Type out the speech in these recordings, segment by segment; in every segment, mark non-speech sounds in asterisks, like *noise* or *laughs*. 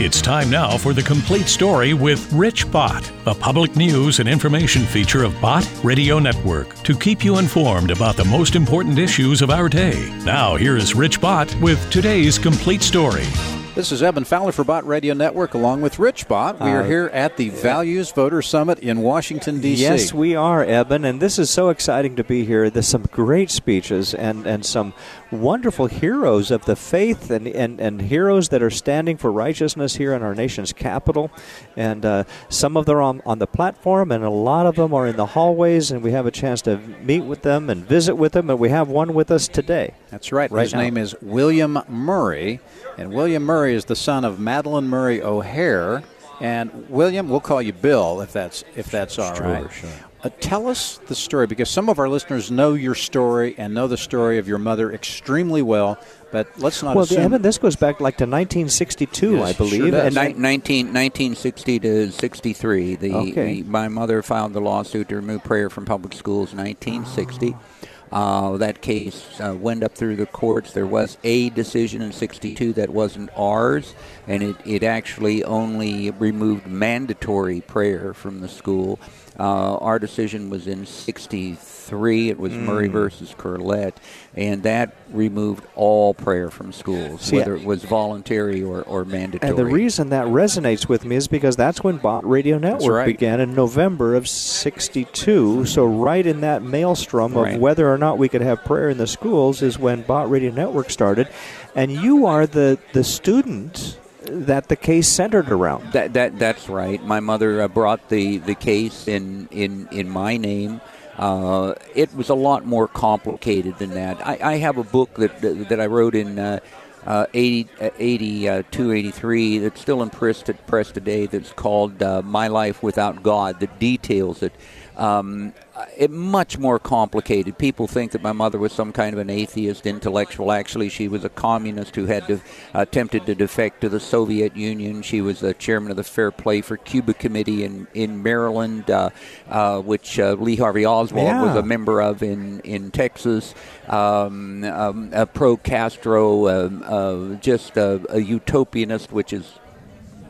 It's time now for the complete story with Rich Bott, a public news and information feature of Bott Radio Network to keep you informed about the most important issues of our day. Now, here is Rich Bott with today's complete story. This is Eben Fowler for Bott Radio Network along with Rich Bott. We are Uh, here at the Values Voter Summit in Washington, D.C. Yes, we are, Eben, and this is so exciting to be here. There's some great speeches and, and some wonderful heroes of the faith and, and, and heroes that are standing for righteousness here in our nation's capital. And uh, some of them are on, on the platform, and a lot of them are in the hallways, and we have a chance to meet with them and visit with them, and we have one with us today. That's right. Right His now. name is William Murray, and William Murray is the son of Madalyn Murray O'Hair. And William, we'll call you Bill if that's if that's all Sure, right. sure. Uh, tell us the story because some of our listeners know your story and know the story of your mother extremely well. But let's not Well, assume. Eben, this goes back like to 1962, Yes, I believe. does. and Ni- 19, 1960 to 63. The, Okay. the- my mother filed the lawsuit to remove prayer from public schools in 1960. Uh, that case uh, went up through the courts. There was a decision in 62 that wasn't ours, and it, it actually only removed mandatory prayer from the school. Uh, our decision was in 63. It was Murray versus Curlett, and that removed all prayer from schools, See, whether it was voluntary or, or mandatory. And the reason that resonates with me is because that's when Bott Radio Network right. began in November of 62. So, right in that maelstrom of Right. whether or not we could have prayer in the schools is when Bott Radio Network started. And you are the, the student that the case centered around. That that that's right. My mother uh, brought the, the case in in in my name. Uh, it was a lot more complicated than that. I, I have a book that that, that I wrote in. Uh, uh, 80, uh, 82, 83, that's still in press, to, press today, that's called uh, My Life Without God, that details it. Um, uh, it much more complicated. People think that my mother was some kind of an atheist intellectual. Actually, she was a communist who had attempted to defect to the Soviet Union. She was the chairman of the Fair Play for Cuba Committee in in Maryland, uh, uh, which uh, Lee Harvey Oswald was a member of in in Texas. Um, um, a pro Castro, um, uh, just a, a utopianist, which is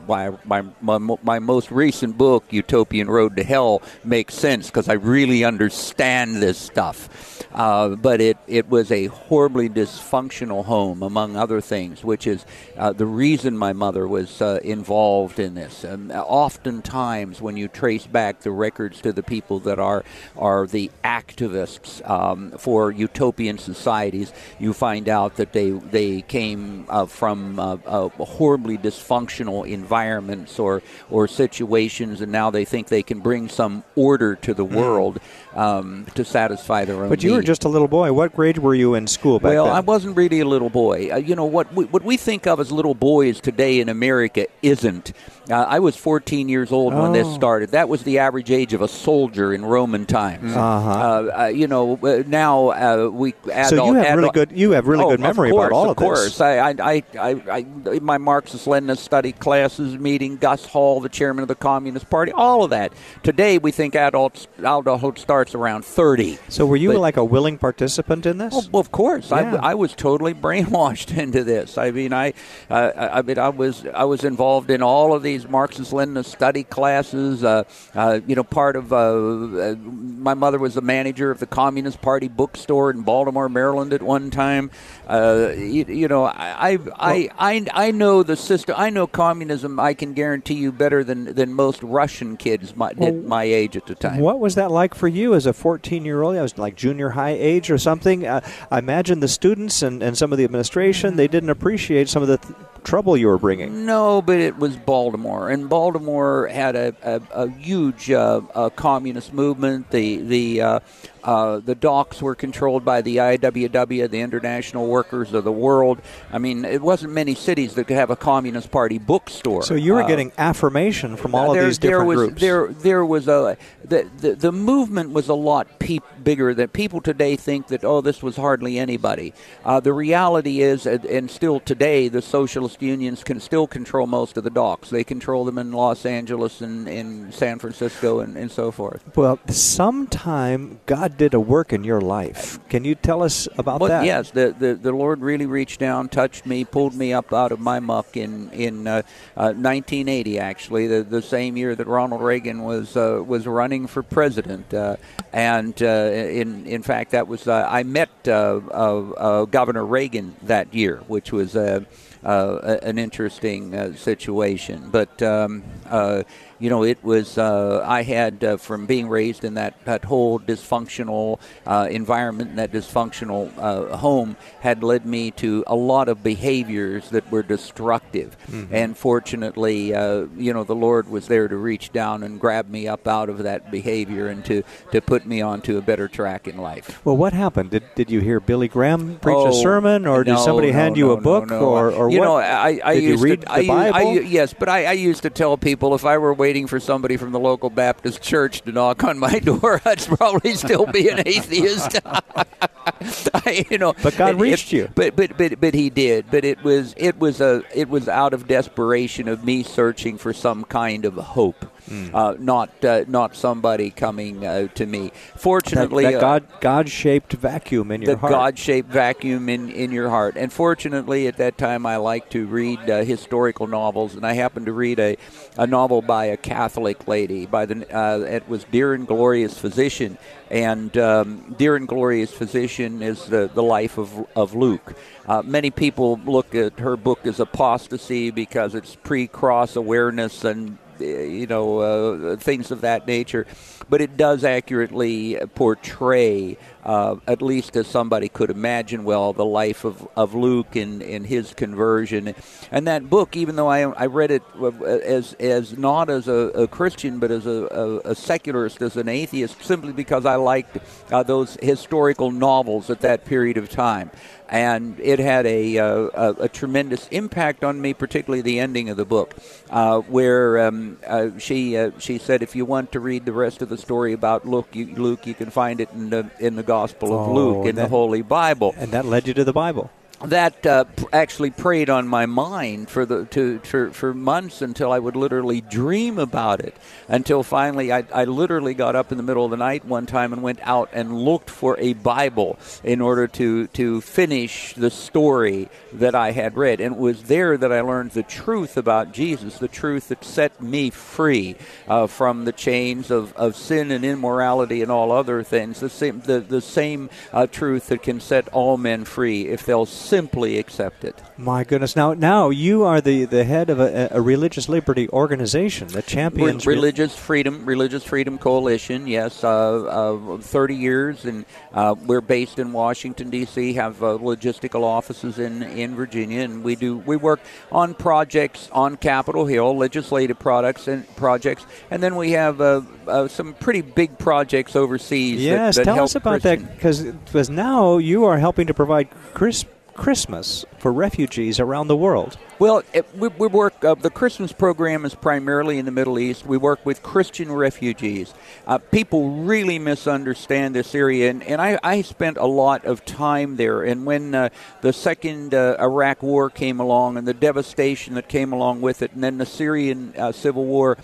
why my, my my most recent book, Utopian Road to Hell, makes sense because I really understand this stuff. Uh, but it, it was a horribly dysfunctional home, among other things, which is uh, the reason my mother was uh, involved in this. Um, oftentimes, when you trace back the records to the people that are are the activists um, for utopian societies, you find out that they they came uh, from a, uh, horribly dysfunctional environments or or situations, and now they think they can bring some order to the mm-hmm. world um, to satisfy their own. But you were just a little boy. What grade were you in school back Well, then? I wasn't really a little boy. Uh, you know what? We, what we think of as little boys today in America isn't. Uh, I was 14 years old when this Oh. started. That was the average age of a soldier in Roman times. Uh-huh. Uh, uh, you know, uh, now uh, we adult, so you have really good you have really Oh, good memory course, about all of of, course. this. I, I, I, I, my Marxist-Leninist study classes, meeting Gus Hall, the chairman of the Communist Party, all of that. Today, we think adults adulthood starts around 30. So were you But- like a willing participant in this? Oh, well, of course, Yeah. I, I was totally brainwashed *laughs* into this. I mean, I, uh, I mean, I was I was involved in all of these Marxist-Leninist study classes. Uh, uh, you know, part of uh, uh, my mother was the manager of the Communist Party bookstore in Baltimore, Maryland, at one time. Uh, you, you know, I, I, I, I, I know the system. I know communism. I can guarantee you better than than most Russian kids my, Well, did my age at the time. What was that like for you as a 14 year old? I was like junior high age or something. Uh, I imagine the students and, and some of the administration, they didn't appreciate some of the th- trouble you were bringing. No, but it was Baltimore, and Baltimore had a, a, a huge uh, uh, communist movement. The the uh, the docks were controlled by the IWW, the International Workers of the World. I mean, it wasn't many cities that could have a Communist Party bookstore. So you were Uh, getting affirmation from all of there, these there different was, groups. There, there was a the, the the movement was a lot bigger than people today think that. Oh, this was hardly anybody. Uh, the reality is, and, and still today, the socialist unions can still control most of the docks. They control them in Los Angeles and in San Francisco and, and so forth. Well, sometime, God God did a work in your life. Can you tell us about well, that? Yes, the, the the Lord really reached down, touched me, pulled me up out of my muck in in uh, uh, 1980. Actually, the the same year that Ronald Reagan was uh, was running for president, uh, and uh, in in fact that was uh, I met Governor Reagan that year, which was. an interesting situation, but um, you know, it was uh, I had uh, from being raised in that, that whole dysfunctional uh, environment that dysfunctional uh, home had led me to a lot of behaviors that were destructive. Mm-hmm. And fortunately, uh, you know, the Lord was there to reach down and grab me up out of that behavior and to, to put me onto a better track in life. Well, what happened? Did, did you hear Billy Graham preach oh, a sermon, or no, did somebody no, hand you no, a book, or, or you what? know, I, I did used you read to, the I, Bible? I, yes, but I, I used to tell people if I were waiting for somebody from the local Baptist church to knock on my *laughs* door, I'd probably still be an atheist. *laughs* I, you know, but God reached you. But but but but He did. But it was it was a it was out of desperation of me searching for some kind of hope. Mm. Uh, not uh, not somebody coming uh, to me. Fortunately, that, that God God shaped vacuum in your the heart. God shaped vacuum in, in your heart. And fortunately, at that time, I like to read uh, historical novels, and I happened to read a, a novel by a Catholic lady. By the uh, it was Dear and Glorious Physician, and um, Dear and Glorious Physician is the, the life of of Luke. Uh, many people look at her book as apostasy because it's pre-cross awareness and you know, uh, things of that nature. But it does accurately portray, uh, at least as somebody could imagine well, the life of, of Luke and, and his conversion. And that book, even though I, I read it as, as not as a, a Christian, but as a, a, a, secularist, as an atheist, simply because I liked uh, those historical novels at that period of time and it had a, uh, a, tremendous impact on me, particularly the ending of the book, uh, where um, uh, she uh, she said, if you want to read the rest of the story about Luke, you, Luke, you can find it in the in the Gospel of oh, Luke in that, the Holy Bible, and that led you to the Bible that uh, actually preyed on my mind for the to, for, for months until I would literally dream about it. Until finally, I, I literally got up in the middle of the night one time and went out and looked for a Bible in order to to finish the story that I had read. And it was there that I learned the truth about Jesus, the truth that set me free uh, from the chains of, of sin and immorality and all other things. The same the the same uh, truth that can set all men free if they'll simply accept it. My goodness! Now, now you are the, the head of a, a religious liberty organization the champions Re- religious freedom, religious freedom coalition. Yes, uh, uh, thirty years, and uh, we're based in Washington D.C. Have uh, logistical offices in, in Virginia, and we do we work on projects on Capitol Hill, legislative products and projects, and then we have uh, uh, some pretty big projects overseas. Yes, that, that tell us about Christian. that because because now you are helping to provide Chris Christmas for refugees around the world. Well, it, we, we, work. Uh, the Christmas program is primarily in the Middle East. We work with Christian refugees. Uh, people really misunderstand this area, and, and I, I, spent a lot of time there. And when uh, the second uh, Iraq War came along, and the devastation that came along with it, and then the Syrian uh, civil war,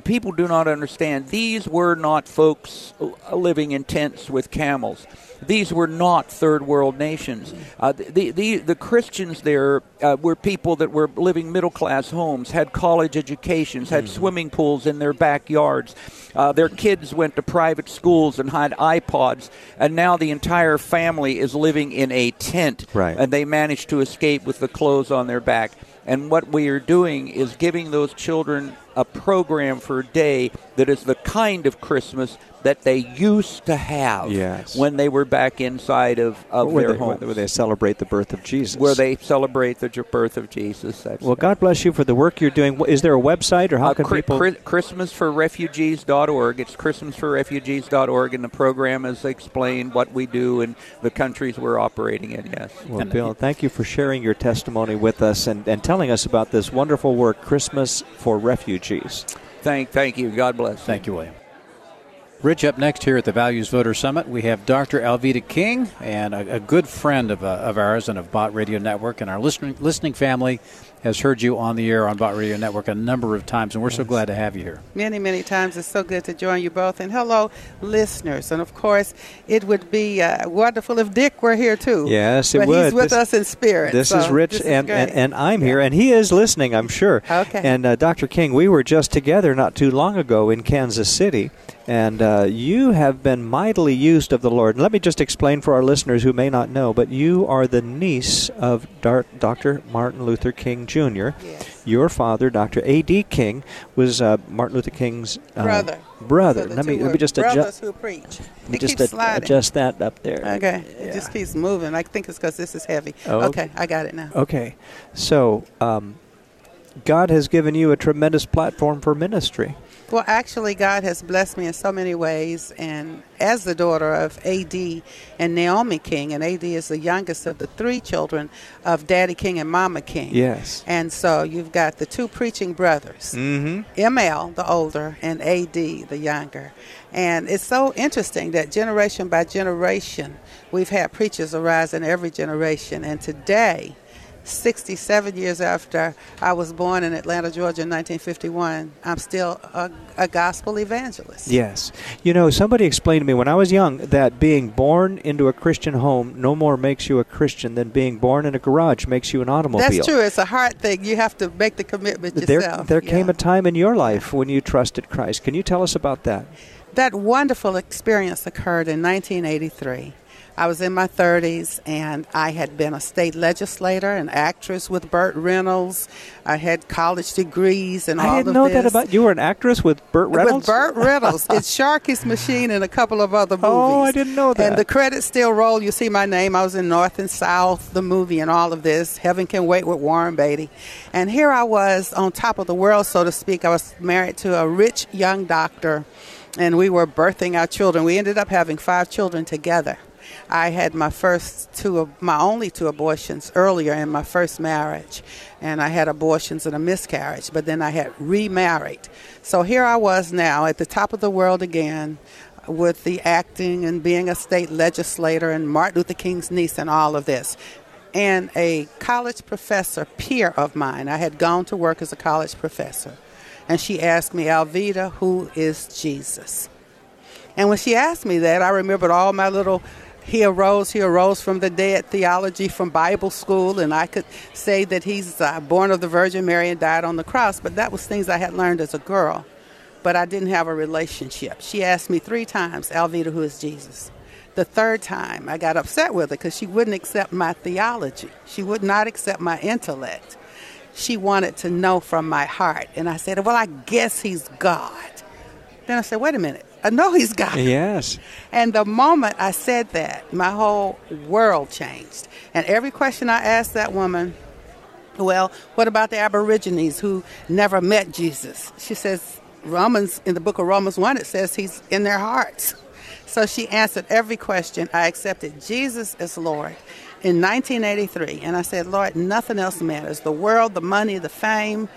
people do not understand. These were not folks living in tents with camels these were not third world nations. Uh, the, the, the Christians there uh, were people that were living middle class homes, had college educations, had mm-hmm. swimming pools in their backyards. Uh, their kids went to private schools and had iPods, and now the entire family is living in a tent. Right. And they managed to escape with the clothes on their back. And what we are doing is giving those children a program for a day that is the kind of Christmas that they used to have yes. when they were back inside of, of where their they, homes. Where they celebrate the birth of Jesus. Where they celebrate the birth of Jesus. That's well, God bless you for the work you're doing. Is there a website or how uh, can cri- people? Cri- ChristmasForRefugees.org. It's ChristmasForRefugees.org, and the program has explained what we do and the countries we're operating in, yes. Well, Bill, thank you for sharing your testimony with us and, and telling us about this wonderful work, Christmas for Refugees. Thank, thank you. God bless. Thank you, William. Rich, up next here at the Values Voter Summit, we have Dr. Alveda King, and a, a good friend of, uh, of ours and of Bott Radio Network, and our listening, listening family has heard you on the air on Bott Radio Network a number of times, and we're so glad to have you here. Many, many times. It's so good to join you both. And hello, listeners. And of course, it would be uh, wonderful if Dick were here too. Yes, it but would. He's with this, us in spirit. This so is Rich, this is and, and, and I'm Yeah. here, and he is listening, I'm sure. Okay. And uh, Dr. King, we were just together not too long ago in Kansas City, and uh, you have been mightily used of the Lord. And let me just explain for our listeners who may not know, but you are the niece of Dar- Dr. Martin Luther King Jr. Yes. Your father, Dr. A.D. King, was uh, Martin Luther King's uh, brother. Brother. So Let me let me just adjust. who preach. Let It me just ad- adjust that up there. Okay, Yeah. it just keeps moving. I think it's because this is heavy. Oh, okay. okay, I got it now. Okay, so um, God has given you a tremendous platform for ministry. Well, actually, God has blessed me in so many ways. And as the daughter of A.D. and Naomi King, and A.D. is the youngest of the three children of Daddy King and Mama King. Yes. And so you've got the two preaching brothers, Mm-hmm. ML, the older, and AD, the younger. And it's so interesting that generation by generation, we've had preachers arise in every generation. And today, 67 years after I was born in Atlanta, Georgia in 1951, I'm still a, a gospel evangelist. Yes. You know, somebody explained to me when I was young that being born into a Christian home no more makes you a Christian than being born in a garage makes you an automobile. That's true. It's a hard thing. You have to make the commitment There, yourself. there came Yeah. a time in your life when you trusted Christ. Can you tell us about that? That wonderful experience occurred in 1983. I was in my 30s and I had been a state legislator, an actress with Burt Reynolds. I had college degrees and all of this. I didn't know that about you. Were an actress with Burt Reynolds. With Burt *laughs* Reynolds. it's Sharky's Machine and a couple of other movies. Oh, I didn't know that. And the credits still roll. You see my name. I was in North and South, the movie, and all of this. Heaven Can Wait with Warren Beatty. And here I was on top of the world, so to speak. I was married to a rich young doctor, and we were birthing our children. We ended up having five children together. I had my first two, my only two abortions earlier in my first marriage, and I had abortions and a miscarriage. But then I had remarried. So here I was now at the top of the world again, with the acting and being a state legislator and Martin Luther King's niece and all of this. And a college professor, peer of mine, I had gone to work as a college professor, and she asked me, Alveda, who is Jesus? And when she asked me that, I remembered all my little he arose, he arose from the dead theology from Bible school, and I could say that he's uh, born of the Virgin Mary and died on the cross. But that was things I had learned as a girl, but I didn't have a relationship. She asked me three times, Alveda, who is Jesus? The third time, I got upset with her because she wouldn't accept my theology. She would not accept my intellect. She wanted to know from my heart. And I said, Well, I guess he's God. Then I said, Wait a minute. I know he's God. Yes. And the moment I said that, my whole world changed. And every question I asked that woman, well, what about the Aborigines who never met Jesus? She says, Romans, in the book of Romans 1, it says he's in their hearts. So she answered every question. I accepted Jesus as Lord in 1983. And I said, Lord, nothing else matters. The world, the money, the fame,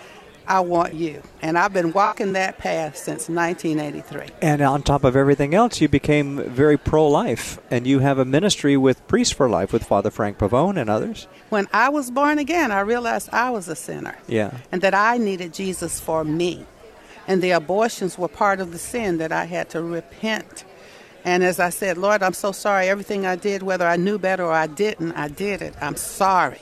I want you. And I've been walking that path since 1983. And on top of everything else, you became very pro-life, and you have a ministry with Priests for Life with Father Frank Pavone and others. When I was born again, I realized I was a sinner. Yeah. And that I needed Jesus for me. And the abortions were part of the sin that I had to repent. And as I said, Lord, I'm so sorry. Everything I did, whether I knew better or I didn't, I did it. I'm sorry.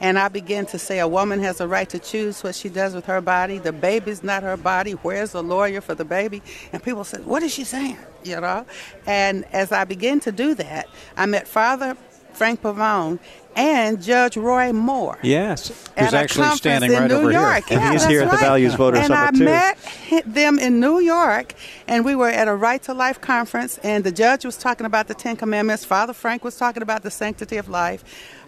And I began to say, a woman has a right to choose what she does with her body. The baby's not her body. Where's the lawyer for the baby? And people said, what is she saying? You know? And as I began to do that, I met Father Frank Pavone and Judge Roy Moore Yes. Who's actually standing in right New over here. And *laughs* Yeah, he's here at the right. Values Voter and Summit, I too. met them in New York, and we were at a Right to Life conference, and the judge was talking about the Ten Commandments. Father Frank was talking about the sanctity of life.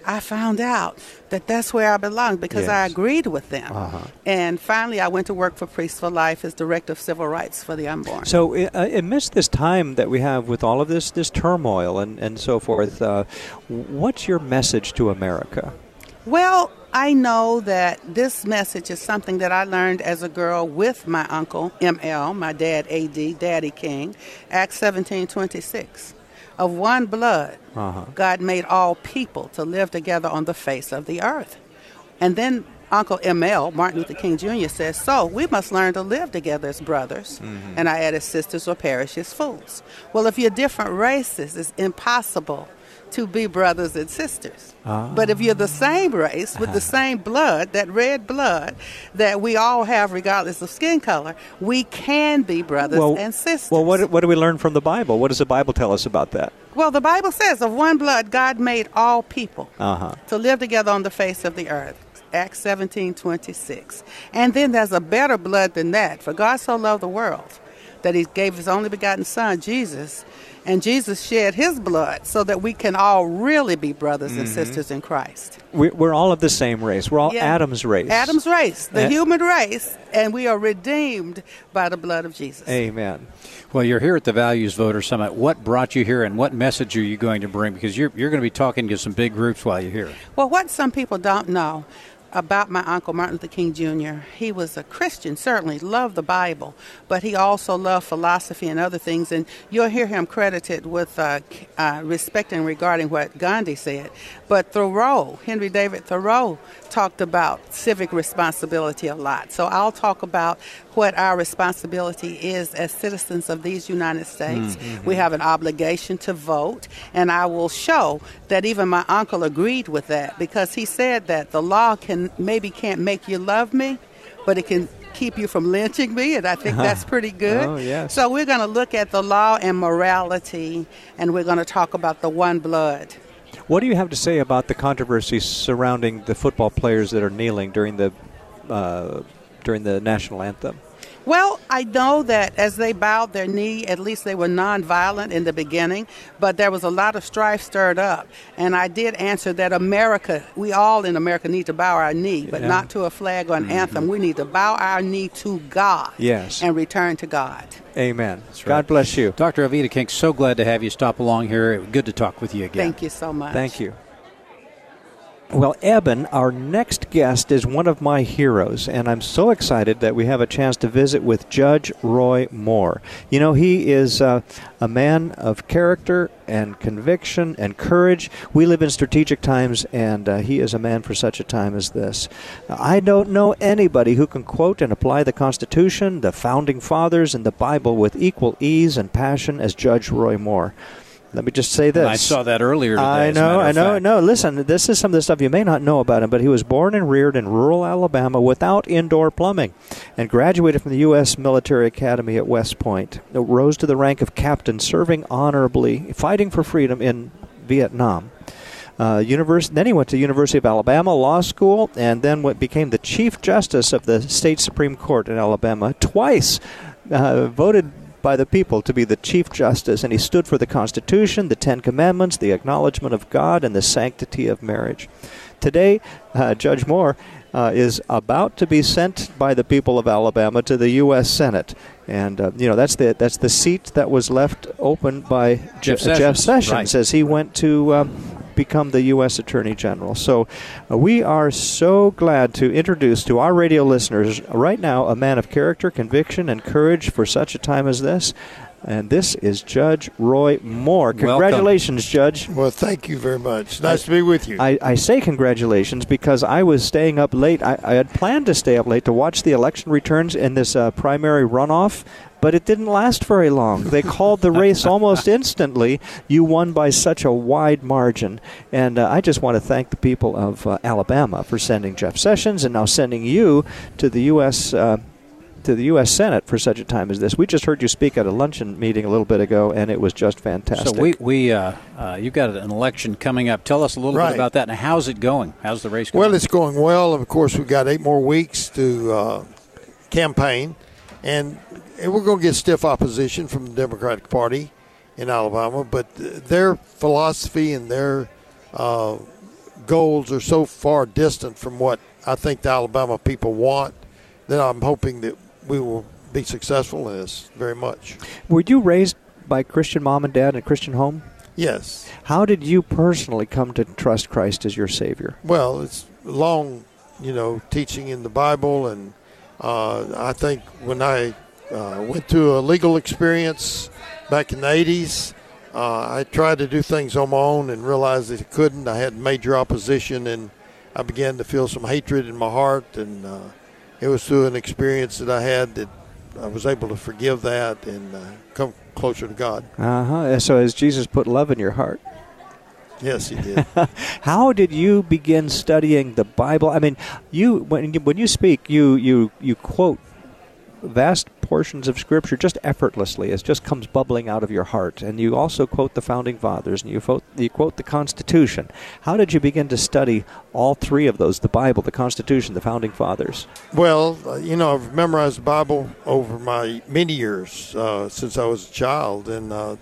I found out that that's where I belonged because I agreed with them. Uh-huh. And finally, I went to work for Priests for Life as Director of Civil Rights for the Unborn. So, uh, amidst this time that we have with all of this this turmoil and, and so forth, uh, what's your message to America? Well, I know that this message is something that I learned as a girl with my uncle ML, my dad AD, Daddy King, Acts 17:26. Of one blood, Uh-huh. God made all people to live together on the face of the earth. And then Uncle ML, Martin Luther King Jr., says, So we must learn to live together as brothers. And I added sisters or perish as fools. Well, if you're different races, it's impossible to be brothers and sisters. But if you're the same race with the *laughs* same blood, that red blood that we all have regardless of skin color, we can be brothers and sisters. well, what, what do we learn from the Bible? What does the Bible tell us about that? Well, the Bible says, of one blood, God made all people Uh-huh. to live together on the face of the earth. Acts 17 26. And then there's a better blood than that. For God so loved the world that he gave his only begotten Son, Jesus. And Jesus shed his blood so that we can all really be brothers Mm-hmm. and sisters in Christ. We, we're all of the same race. We're all Yeah. Adam's race. Adam's race, the human race, and we are redeemed by the blood of Jesus. Amen. Well, you're here at the Values Voter Summit. What brought you here, and what message are you going to bring? Because you're you're going to be talking to some big groups while you're here. Well, what some people don't know about my uncle Martin Luther King Jr., he was a Christian, certainly, loved the Bible, but he also loved philosophy and other things. And you'll hear him credited with uh, uh, respecting regarding what Gandhi said. But Thoreau, Henry David Thoreau, talked about civic responsibility a lot. So I'll talk about what our responsibility is as citizens of these United States. We have an obligation to vote, and I will show that even my uncle agreed with that because he said that the law maybe can't make you love me, but it can keep you from lynching me, and I think that's pretty good. Oh, yes. So we're going to look at the law and morality, and we're going to talk about the one blood. What do you have to say about the controversy surrounding the football players that are kneeling during the uh, during the national anthem? Well, I know that as they bowed their knee, at least they were nonviolent in the beginning, but there was a lot of strife stirred up. And I did answer that America, we all in America need to bow our knee, but Yeah. not to a flag or an mm-hmm. anthem. We need to bow our knee to God Yes. and return to God. Amen. right. God bless you. Dr. Alveda King, so glad to have you stop along here. Good to talk with you again. Thank you so much. Thank you. Well, Eben, our next guest is one of my heroes, and I'm so excited that we have a chance to visit with Judge Roy Moore. You know, he is uh, a man of character and conviction and courage. We live in strategic times, and uh, he is a man for such a time as this. I don't know anybody who can quote and apply the Constitution, the Founding Fathers, and the Bible with equal ease and passion as Judge Roy Moore. Let me just say this. I saw that earlier today. I know, I know, no. Listen, this is some of the stuff you may not know about him, but he was born and reared in rural Alabama without indoor plumbing and graduated from the U.S. Military Academy at West Point. Rose to the rank of captain, serving honorably, fighting for freedom in Vietnam. Uh, univers- then he went to University of Alabama Law School, and then what became the Chief Justice of the state Supreme Court in Alabama. Twice uh, voted by the people to be the Chief Justice, and he stood for the Constitution, the Ten Commandments, the acknowledgement of God, and the sanctity of marriage. Today, uh, Judge Moore uh, is about to be sent by the people of Alabama to the U.S. Senate, and uh, you know that's the that's the seat that was left open by Jeff Je- Jeff Sessions, Sessions right. as he went to. Um, become the U.S. Attorney General. So, uh, we are so glad to introduce to our radio listeners right now a man of character, conviction, and courage for such a time as this. And this is Judge Roy Moore. Welcome. Congratulations, Judge. Well, thank you very much. Nice to be with you. I, I say congratulations because I was staying up late. I, I had planned to stay up late to watch the election returns in this uh, primary runoff, but it didn't last very long. They *laughs* called the race almost instantly. You won by such a wide margin. And uh, I just want to thank the people of uh, Alabama for sending Jeff Sessions and now sending you to the U.S. Uh, to the U.S. Senate for such a time as this. We just heard you speak at a luncheon meeting a little bit ago, and it was just fantastic. So we we uh, uh, you've got an election coming up. Tell us a little Right. bit about that and how's it going? How's the race going? well, it's going well. Of course, we've got eight more weeks to uh, campaign, and, and we're going to get stiff opposition from the Democratic Party in Alabama. But their philosophy and their uh, goals are so far distant from what I think the Alabama people want that I'm hoping that we will be successful in this very much. Were you raised by Christian mom and dad in a Christian home? Yes. How did you personally come to trust Christ as your Savior? Well, it's long, you know, teaching in the Bible, and I think when I uh, went through a legal experience back in the '80s, uh, I tried to do things on my own and realized that I couldn't. I had major opposition, and I began to feel some hatred in my heart, and uh, it was through an experience that I had that I was able to forgive that and uh, come closer to God. Uh huh. So has Jesus put love in your heart? Yes, he did. *laughs* How did you begin studying the Bible? I mean, you when you, when you speak, you you you quote vast portions of Scripture just effortlessly. It just comes bubbling out of your heart. And you also quote the founding fathers, and you quote, you quote the Constitution. How did you begin to study all three of those: the Bible, the Constitution, the founding fathers? Well, uh, you know, I've memorized the Bible over my many years uh, since I was a child, and uh,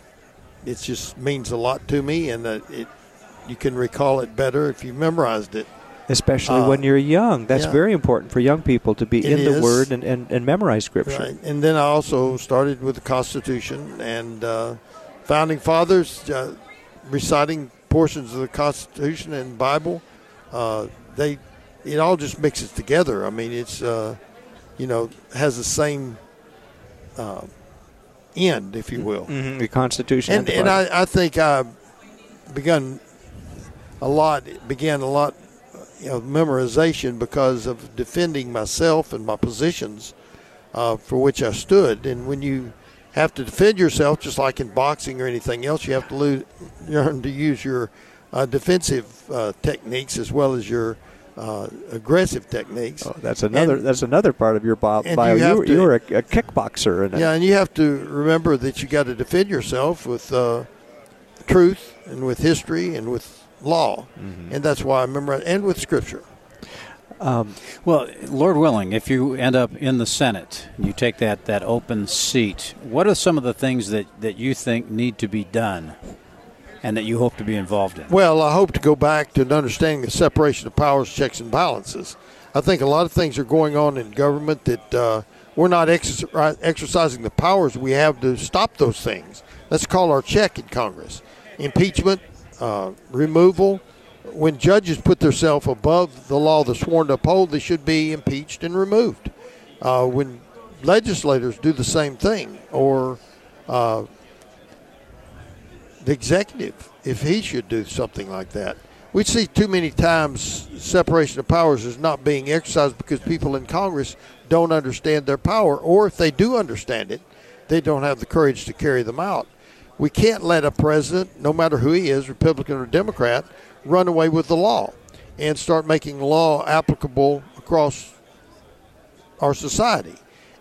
it just means a lot to me, and uh, it you can recall it better if you've memorized it. Especially Uh, when you're young. That's yeah. very important for young people to be It in the. Word and, and, and memorize Scripture. Right. And then I also started with the Constitution and uh, founding fathers uh, reciting portions of the Constitution and Bible. Uh, they, it all just mixes together. I mean, it's uh, you know has the same uh, end, if you will. Mhm, The Constitution And the and I, I think I begun a lot began a lot you know, memorization because of defending myself and my positions uh, for which I stood. And when you have to defend yourself, just like in boxing or anything else, you have to lo- learn to use your uh, defensive uh, techniques as well as your uh, aggressive techniques. Oh, that's another. And- that's another part of your bio. bio. you You, were- to- you were a, a kickboxer, and Yeah, and you have to remember that you got to defend yourself with uh, truth and with history and with law, and that's why I remember and with scripture. um, Well, Lord willing, if you end up in the Senate, you take that, that open seat, what are some of the things that, that you think need to be done and that you hope to be involved in? Well, I hope to go back to an understanding of separation of powers, checks, and balances. I think a lot of things are going on in government that uh, we're not exer- exercising the powers we have to stop those things. Let's call our check in Congress. Impeachment, uh, removal. When judges put themselves above the law they're sworn to uphold, they should be impeached and removed. Uh, when legislators do the same thing, or uh, the executive, if he should do something like that. We see too many times separation of powers is not being exercised because people in Congress don't understand their power, or if they do understand it, they don't have the courage to carry them out. We can't let a president, no matter who he is, Republican or Democrat, run away with the law and start making law applicable across our society.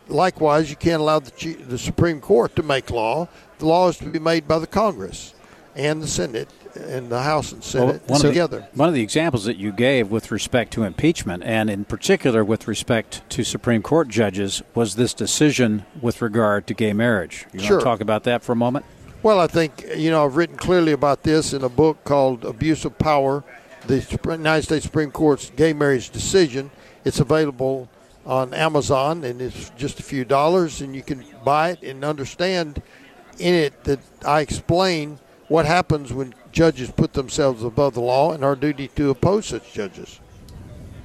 Likewise, you can't allow the, the Supreme Court to make law. The law is to be made by the Congress and the Senate and the House and Senate one, of the, together. one of the examples that you gave with respect to impeachment, and in particular with respect to Supreme Court judges, was this decision with regard to gay marriage. You Sure. want to talk about that for a moment? Well, I think you know I've written clearly about this in a book called "Abuse of Power: The United States Supreme Court's Gay Marriage Decision." It's available on Amazon, and it's just a few dollars, and you can buy it and understand in it that I explain what happens when judges put themselves above the law and our duty to oppose such judges.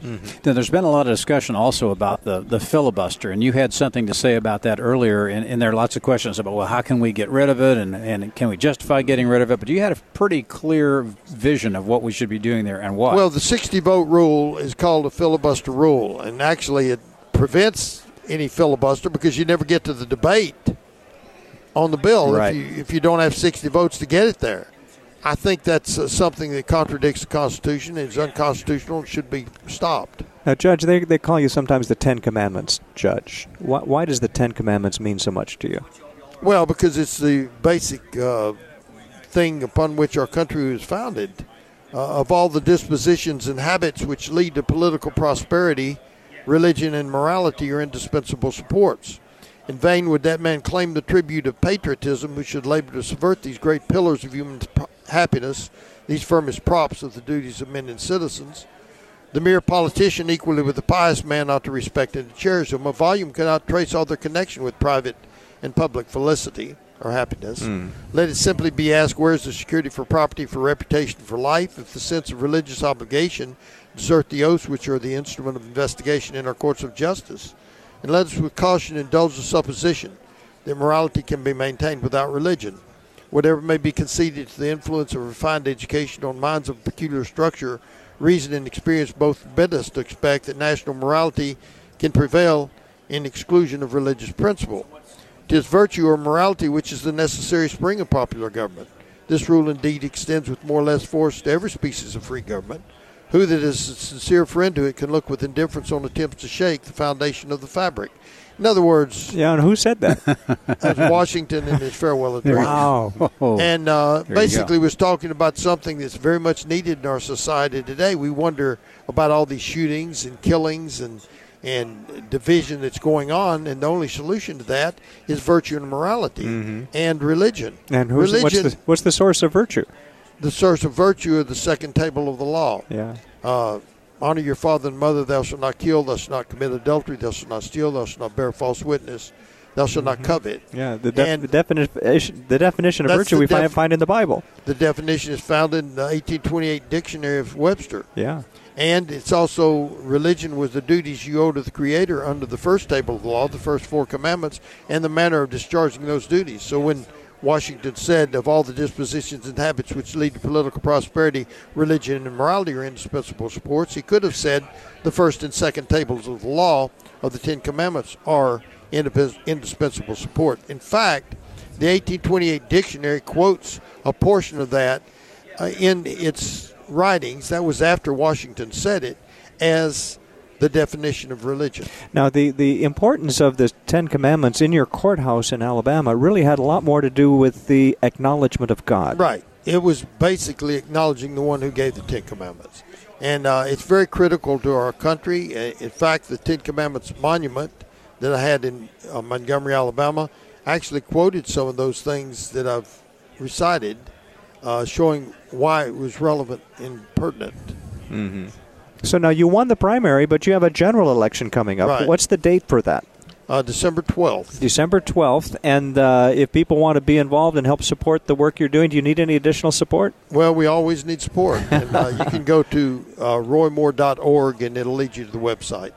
Mm-hmm. Then there's been a lot of discussion also about the, the filibuster, and you had something to say about that earlier. And, and there are lots of questions about, well, how can we get rid of it, and, and can we justify getting rid of it? But you had a pretty clear vision of what we should be doing there and why. Well, the 60 vote rule is called a filibuster rule, and actually it prevents any filibuster because you never get to the debate on the bill Right. if you if you don't have 60 votes to get it there. I think that's uh, something that contradicts the Constitution and is unconstitutional and should be stopped. now, Judge, they, they call you sometimes the Ten Commandments judge. Why, why does the Ten Commandments mean so much to you? Well, because it's the basic uh, thing upon which our country was founded. Uh, of all the dispositions and habits which lead to political prosperity, religion and morality are indispensable supports. In vain would that man claim the tribute of patriotism who should labor to subvert these great pillars of human pro- happiness, these firmest props of the duties of men and citizens. The mere politician, equally with the pious man, ought to respect and to cherish them. A volume cannot trace all their connection with private and public felicity or happiness. Hmm. Let it simply be asked where is the security for property, for reputation, for life, if the sense of religious obligation desert the oaths which are the instrument of investigation in our courts of justice, and let us with caution indulge the supposition that morality can be maintained without religion. Whatever may be conceded to the influence of refined education on minds of peculiar structure, reason and experience both bid us to expect that national morality can prevail in exclusion of religious principle. Tis virtue or morality which is the necessary spring of popular government. This rule indeed extends with more or less force to every species of free government. Who that is a sincere friend to it can look with indifference on attempts to shake the foundation of the fabric. In other words, Yeah, and who said that? *laughs* that's Washington in his farewell address. wow. Oh, And uh, basically was talking about something that's very much needed in our society today. We wonder about all these shootings and killings and and division that's going on, and the only solution to that is virtue and morality and religion. Mm-hmm. And who's, religion, what's, the, what's the source of virtue? the source of virtue of the second table of the law. Yeah. Uh, honor your father and mother. Thou shalt not kill. Thou shalt not commit adultery. Thou shalt not steal. Thou shalt not bear false witness. Thou shalt not mm-hmm. covet. Yeah, the, def- the definition the definition of virtue we find, find in the Bible. The definition is found in the 1828 Dictionary of Webster. Yeah. And it's also religion was the duties you owe to the Creator under the first table of the law, the first four commandments, and the manner of discharging those duties. So when Washington said, of all the dispositions and habits which lead to political prosperity, religion and morality are indispensable supports, he could have said the first and second tables of the law of the Ten Commandments are indispensable support. In fact, the 1828 dictionary quotes a portion of that uh, in its writings, that was after Washington said it, as the definition of religion. Now, the, the importance of the Ten Commandments in your courthouse in Alabama really had a lot more to do with the acknowledgement of God. Right. It was basically acknowledging the one who gave the Ten Commandments. And uh, it's very critical to our country. Uh, In fact, the Ten Commandments monument that I had in uh, Montgomery, Alabama, actually quoted some of those things that I've recited, uh, showing why it was relevant and pertinent. So now you won the primary, but you have a general election coming up. Right. What's the date for that? Uh, December 12th. December 12th. And uh, if people want to be involved and help support the work you're doing, do you need any additional support? Well, we always need support. *laughs* and uh, you can go to uh, roymoore.org and it'll lead you to the website.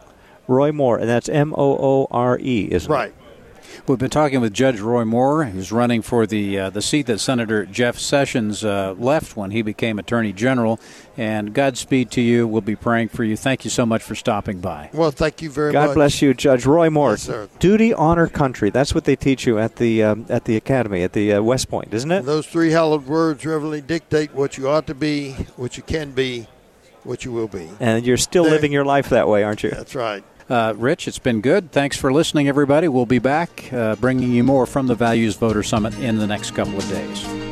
Roy Moore, and that's M O O R E, isn't it? Right. We've been talking with Judge Roy Moore, who's running for the uh, the seat that Senator Jeff Sessions uh, left when he became Attorney General. And Godspeed to you. We'll be praying for you. Thank you so much for stopping by. Well, thank you very God much. God bless you, Judge Roy Moore. Yes, sir. Duty, honor, country. That's what they teach you at the um, at the academy at the uh, West Point, isn't it? And those three hallowed words reverently dictate what you ought to be, what you can be, what you will be. And you're still There- living your life that way, aren't you? That's right. Uh, Rich, it's been good. Thanks for listening, everybody. We'll be back uh, bringing you more from the Values Voter Summit in the next couple of days.